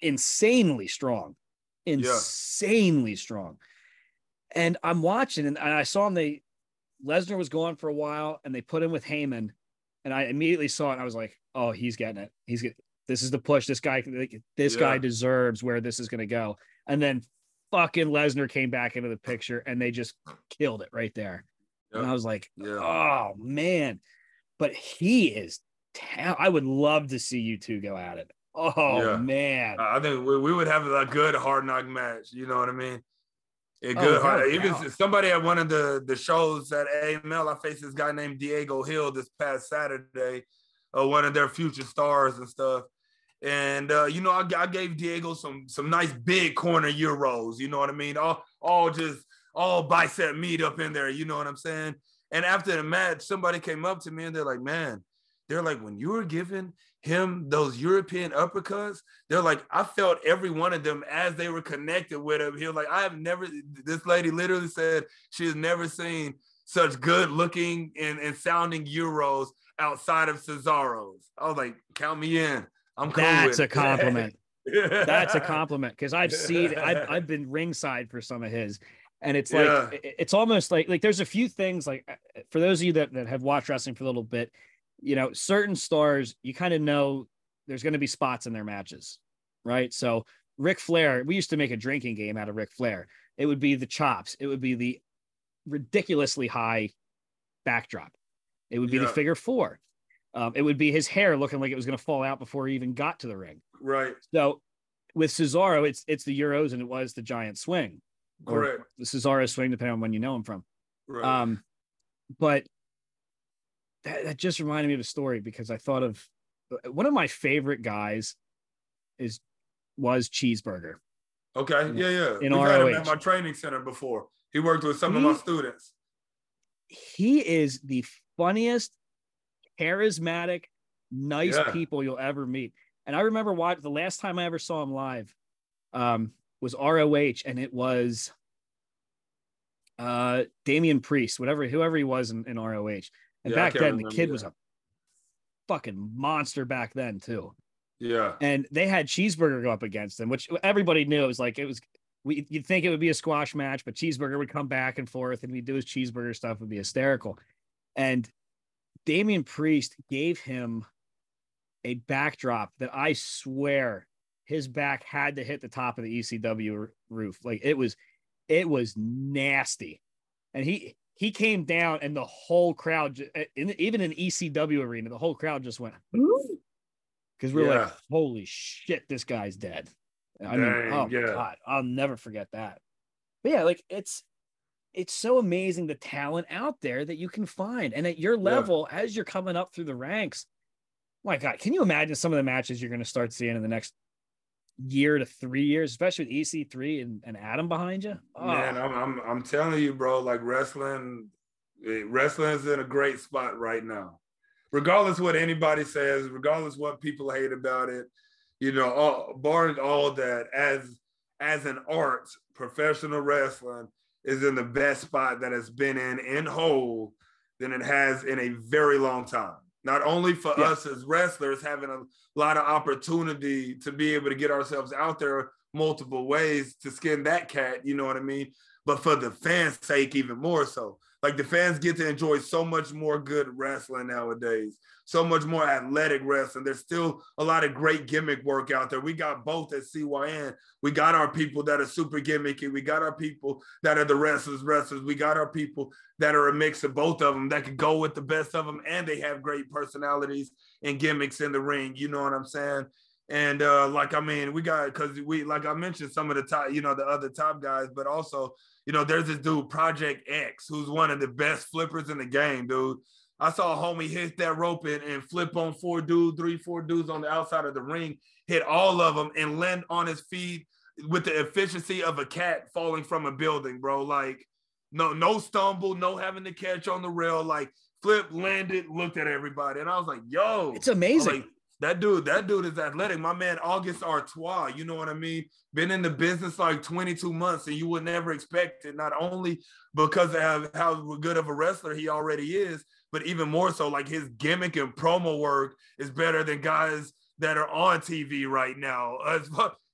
insanely strong, insanely strong. And I'm watching, and, and I saw him. They Lesnar was gone for a while, and they put him with Heyman, and I immediately saw it. I was like, oh, he's getting it. He's get this is the push. This guy, this Yeah. guy deserves where this is going to go. And then fucking Lesnar came back into the picture, and they just killed it right there. And I was like, Yeah. oh man, but he is. Ta- I would love to see you two go at it. Oh Yeah. man, I think we, we would have a good hard knock match. You know what I mean? A Oh, good without hard. Even somebody at one of the the shows at AML, I faced this guy named Diego Hill this past Saturday, uh, one of their future stars and stuff. And uh, you know, I, I gave Diego some some nice big corner euros. You know what I mean? All all just all bicep meat up in there. You know what I'm saying? And after the match, somebody came up to me and they're like, "Man, they're like when you were giving him those European uppercuts, they're like, I felt every one of them as they were connected with him. He was like, I have never, this lady literally said she has never seen such good looking and, and sounding Euros outside of Cesaro's. I was like, count me in. I'm cool that's a compliment. That's a compliment because I've seen, I've, I've been ringside for some of his, and it's like Yeah. it's almost like like there's a few things like uh, for those of you that that have watched wrestling for a little bit, you know, certain stars you kind of know there's going to be spots in their matches, right? So Ric Flair, we used to make a drinking game out of Ric Flair. It would be the chops. It would be the ridiculously high backdrop. It would be the figure four. Um, it would be his hair looking like it was going to fall out before he even got to the ring. right. So with Cesaro, it's it's the Euros and it was the giant swing. Or Correct. The Cesaro swing, depending on when you know him from. Right. Um, but that, that just reminded me of a story because I thought of uh, one of my favorite guys is was Cheeseburger. okay. Yeah, yeah. in We've had him ROH. at my training center before. He worked with some of my students. He is the funniest, charismatic, nice Yeah. people you'll ever meet. And I remember what the last time I ever saw him live um, was ROH, and it was uh Damian Priest, whatever whoever he was in, in ROH. And Yeah, back then, the kid yeah. was a fucking monster back then too. Yeah. And they had Cheeseburger go up against him, which everybody knew it was like it was. We, you'd think it would be a squash match, but Cheeseburger would come back and forth, and he'd do his cheeseburger stuff. Would be hysterical. And Damian Priest gave him a backdrop that I swear his back had to hit the top of the ECW roof. Like it was, it was nasty. And he he came down, and the whole crowd, eh, in, even in ECW arena, the whole crowd just went because we're Yeah. like, holy shit, this guy's dead. I mean, Dang, oh yeah. god, I'll never forget that. But yeah, like it's it's so amazing the talent out there that you can find, and at your level, as you're coming up through the ranks, my god, can you imagine some of the matches you're going to start seeing in the next year to three years, especially with EC3 and, and Adam behind you? Oh, Man, I'm, I'm I'm telling you, bro. Like wrestling, eh, wrestling is in a great spot right now. regardless what anybody says, regardless what people hate about it, you know, all, barring all that, as as an art, professional wrestling is in the best spot that it's been in in whole than it has in a very long time. Not only for yeah. us as wrestlers having a lot of opportunity to be able to get ourselves out there multiple ways to skin that cat, you know what I mean? But for the fans' sake, even more so. Like the fans get to enjoy so much more good wrestling nowadays, so much more athletic wrestling. There's still a lot of great gimmick work out there. We got both at CYN. We got our people that are super gimmicky. We got our people that are the wrestlers, wrestlers. We got our people that are a mix of both of them that could go with the best of them, and they have great personalities and gimmicks in the ring. You know what I'm saying? And uh, like I mean, we got because we like I mentioned some of the top, you know, the other top guys, but also you know, there's this dude, Project X, who's one of the best flippers in the game, dude. I saw a homie hit that rope and, and flip on four dudes, three, four dudes on the outside of the ring, hit all of them and land on his feet with the efficiency of a cat falling from a building, bro. Like, no, no stumble, no having to catch on the rail. Like, flip, landed, looked at everybody. And I was like, yo. It's amazing. Like, that dude, that dude is athletic. My man, August Artois, you know what I mean? Been in the business like 22 months, and you would never expect it, not only because of how good of a wrestler he already is, but even more so, like his gimmick and promo work is better than guys that are on TV right now.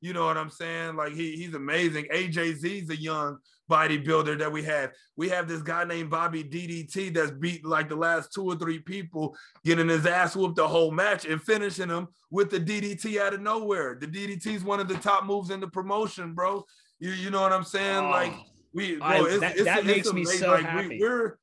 you know what I'm saying? Like he, he's amazing. AJZ's a young bodybuilder that we have. We have this guy named Bobby DDT that's beat like the last two or three people, getting his ass whooped the whole match and finishing him with the DDT out of nowhere. The DDT is one of the top moves in the promotion, bro. You, you know what I'm saying? Oh, like we, bro, I, it's, that, it's, that it's, makes me so like, happy. We, we're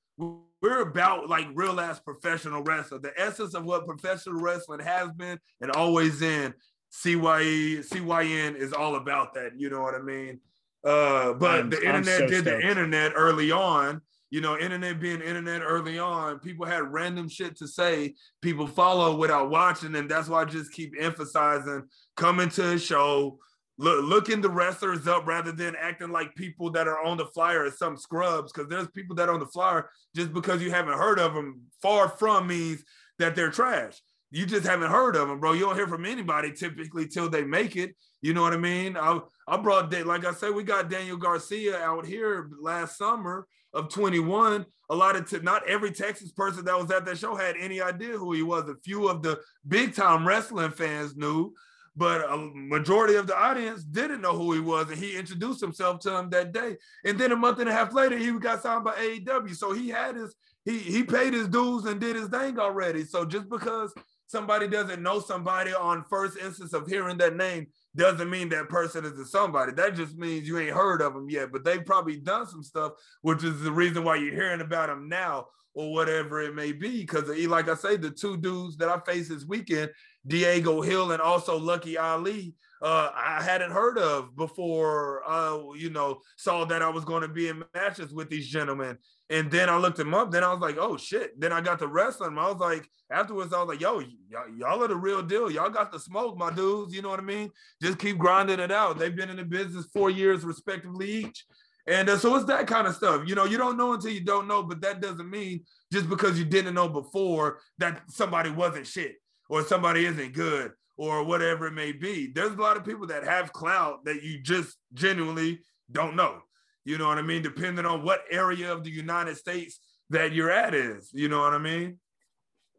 we're about like real ass professional wrestler, The essence of what professional wrestling has been and always in CYE, CYN is all about that. You know what I mean? Uh, but I'm, the internet so did stoked. the internet early on. You know, internet being internet early on, people had random shit to say. People follow without watching, and that's why I just keep emphasizing coming to a show, look, looking the wrestlers up rather than acting like people that are on the flyer as some scrubs. Because there's people that are on the flyer just because you haven't heard of them. Far from means that they're trash. You just haven't heard of them, bro. You don't hear from anybody typically till they make it. You know what I mean? I, I brought, like I said, we got Daniel Garcia out here last summer of 21. A lot of, not every Texas person that was at that show had any idea who he was. A few of the big time wrestling fans knew, but a majority of the audience didn't know who he was. And he introduced himself to them that day. And then a month and a half later, he got signed by AEW. So he had his, he, he paid his dues and did his thing already. So just because somebody doesn't know somebody on first instance of hearing that name doesn't mean that person is a somebody. That just means you ain't heard of them yet, but they've probably done some stuff, which is the reason why you're hearing about them now or whatever it may be. Because, like I say, the two dudes that I faced this weekend, Diego Hill and also Lucky Ali, uh, I hadn't heard of before, uh, you know, saw that I was going to be in matches with these gentlemen. And then I looked him up. Then I was like, oh shit. Then I got to wrestling. I was like, afterwards, I was like, yo, y'all, y'all are the real deal. Y'all got the smoke, my dudes. You know what I mean? Just keep grinding it out. They've been in the business four years, respectively, each. And uh, so it's that kind of stuff. You know, you don't know until you don't know, but that doesn't mean just because you didn't know before that somebody wasn't shit or somebody isn't good or whatever it may be. There's a lot of people that have clout that you just genuinely don't know. You know what I mean? Depending on what area of the United States that you're at is. You know what I mean?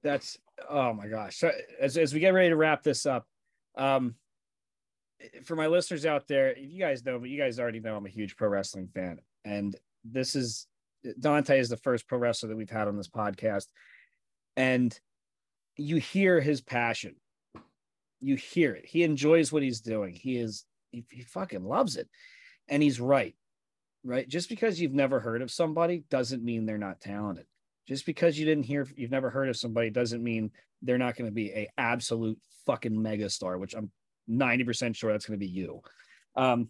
That's oh my gosh. As, as we get ready to wrap this up, um, for my listeners out there, you guys know, but you guys already know I'm a huge pro wrestling fan. And this is Dontae is the first pro wrestler that we've had on this podcast. And you hear his passion. You hear it. He enjoys what he's doing. He is he, he fucking loves it. And he's right right? Just because you've never heard of somebody doesn't mean they're not talented. Just because you didn't hear, you've never heard of somebody doesn't mean they're not going to be a absolute fucking megastar, which I'm 90% sure that's going to be you. Um,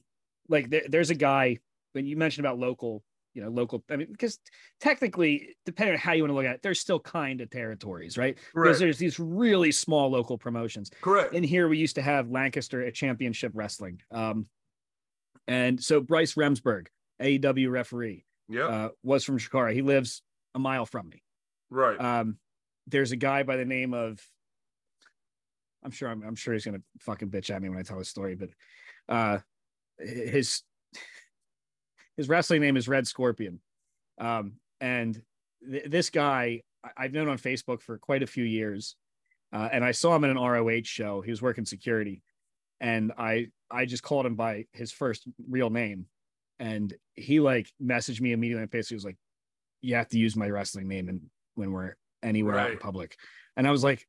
like there, there's a guy when you mentioned about local, you know, local, I mean, because technically, depending on how you want to look at it, there's still kind of territories, right? Because there's these really small local promotions. Correct. In here, we used to have Lancaster at Championship Wrestling. Um, and so Bryce Remsburg, AEW referee. Yeah. Uh, was from Chikara. He lives a mile from me. Right. Um, there's a guy by the name of I'm sure I'm, I'm sure he's gonna fucking bitch at me when I tell his story, but uh his his wrestling name is Red Scorpion. Um, and th- this guy I've known on Facebook for quite a few years. Uh, and I saw him at an ROH show. He was working security, and I I just called him by his first real name, and he like messaged me immediately on Facebook. He was like, "You have to use my wrestling name and when we're anywhere out in public." And I was like,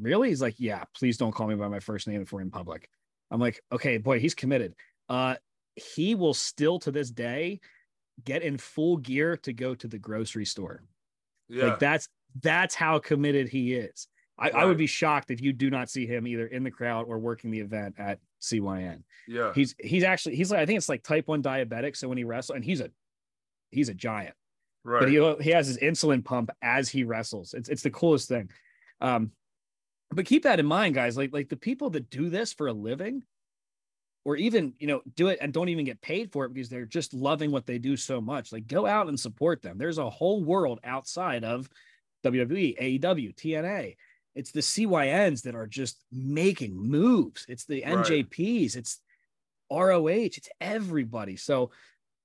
"Really?" He's like, "Yeah, please don't call me by my first name if we're in public." I'm like, "Okay, boy, he's committed." Uh, he will still to this day get in full gear to go to the grocery store. Yeah. Like that's that's how committed he is. I, I would be shocked if you do not see him either in the crowd or working the event at CYN. yeah. He's he's actually he's like I think it's like type one diabetic. So when he wrestles, and he's a he's a giant, right. but he he has his insulin pump as he wrestles. It's it's the coolest thing. Um, but keep that in mind, guys. Like like the people that do this for a living, or even you know do it and don't even get paid for it because they're just loving what they do so much. Like go out and support them. There's a whole world outside of WWE, AEW, TNA. It's the CYNs that are just making moves. It's the Right. NJPs. It's ROH. It's everybody. So,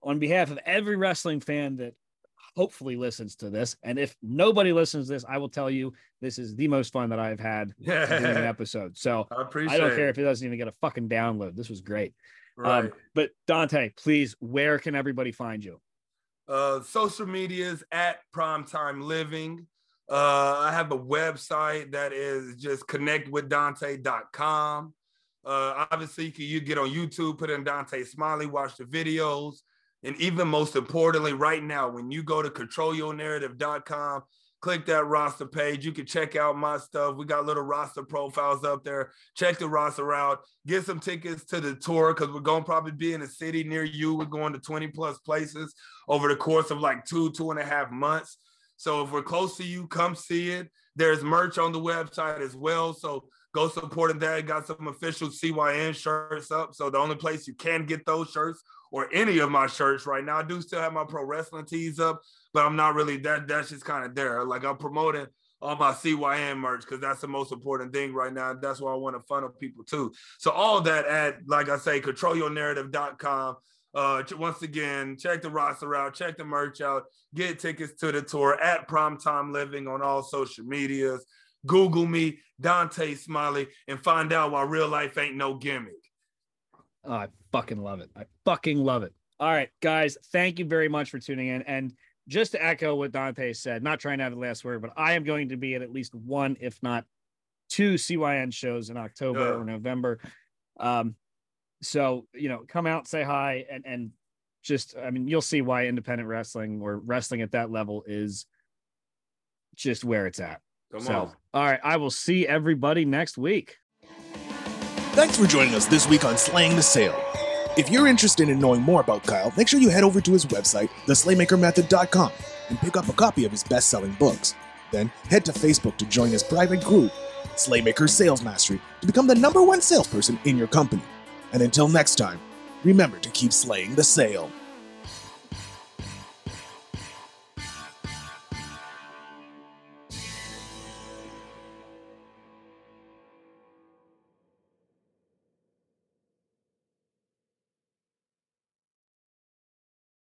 on behalf of every wrestling fan that hopefully listens to this, and if nobody listens to this, I will tell you this is the most fun that I've had doing an episode. So I appreciate I don't care it. if it doesn't even get a fucking download. This was great. Right. Um, but Dontae, please, where can everybody find you? uh, social medias at Primetime Living. Uh, I have a website that is just connectwithdante.com. Uh, obviously, you can you get on YouTube, put in Dontae Smiley, watch the videos. And even most importantly, right now, when you go to controlyournarrative.com, click that roster page. You can check out my stuff. We got little roster profiles up there. Check the roster out. Get some tickets to the tour because we're going to probably be in a city near you. We're going to 20 plus places over the course of like two, two and a half months. So if we're close to you, come see it. There's merch on the website as well. So go support that. Got some official CYN shirts up. So the only place you can get those shirts or any of my shirts right now, I do still have my pro wrestling tees up, but I'm not really that. That's just kind of there. Like I'm promoting all my CYN merch because that's the most important thing right now. That's why I want to funnel people to. So all that at, like I say, controlyournarrative.com. Uh, once again, check the roster out, check the merch out, get tickets to the tour at Primetime Living on all social medias. Google me, Dontae Smiley, and find out why real life ain't no gimmick. I fucking love it. I fucking love it. All right, guys, thank you very much for tuning in. And just to echo what Dontae said, not trying to have the last word, but I am going to be at at least one, if not two CYN shows in October Yeah. or November. Um, so you know, come out, say hi, and and just I mean, you'll see why independent wrestling or wrestling at that level is just where it's at. Come so, on. all right, I will see everybody next week. Thanks for joining us this week on Slaying the Sale. If you're interested in knowing more about Kyle, make sure you head over to his website, theslaymakermethod.com, and pick up a copy of his best selling books. Then head to Facebook to join his private group, Slaymaker Sales Mastery, to become the number one salesperson in your company. And until next time, remember to keep slaying the sale.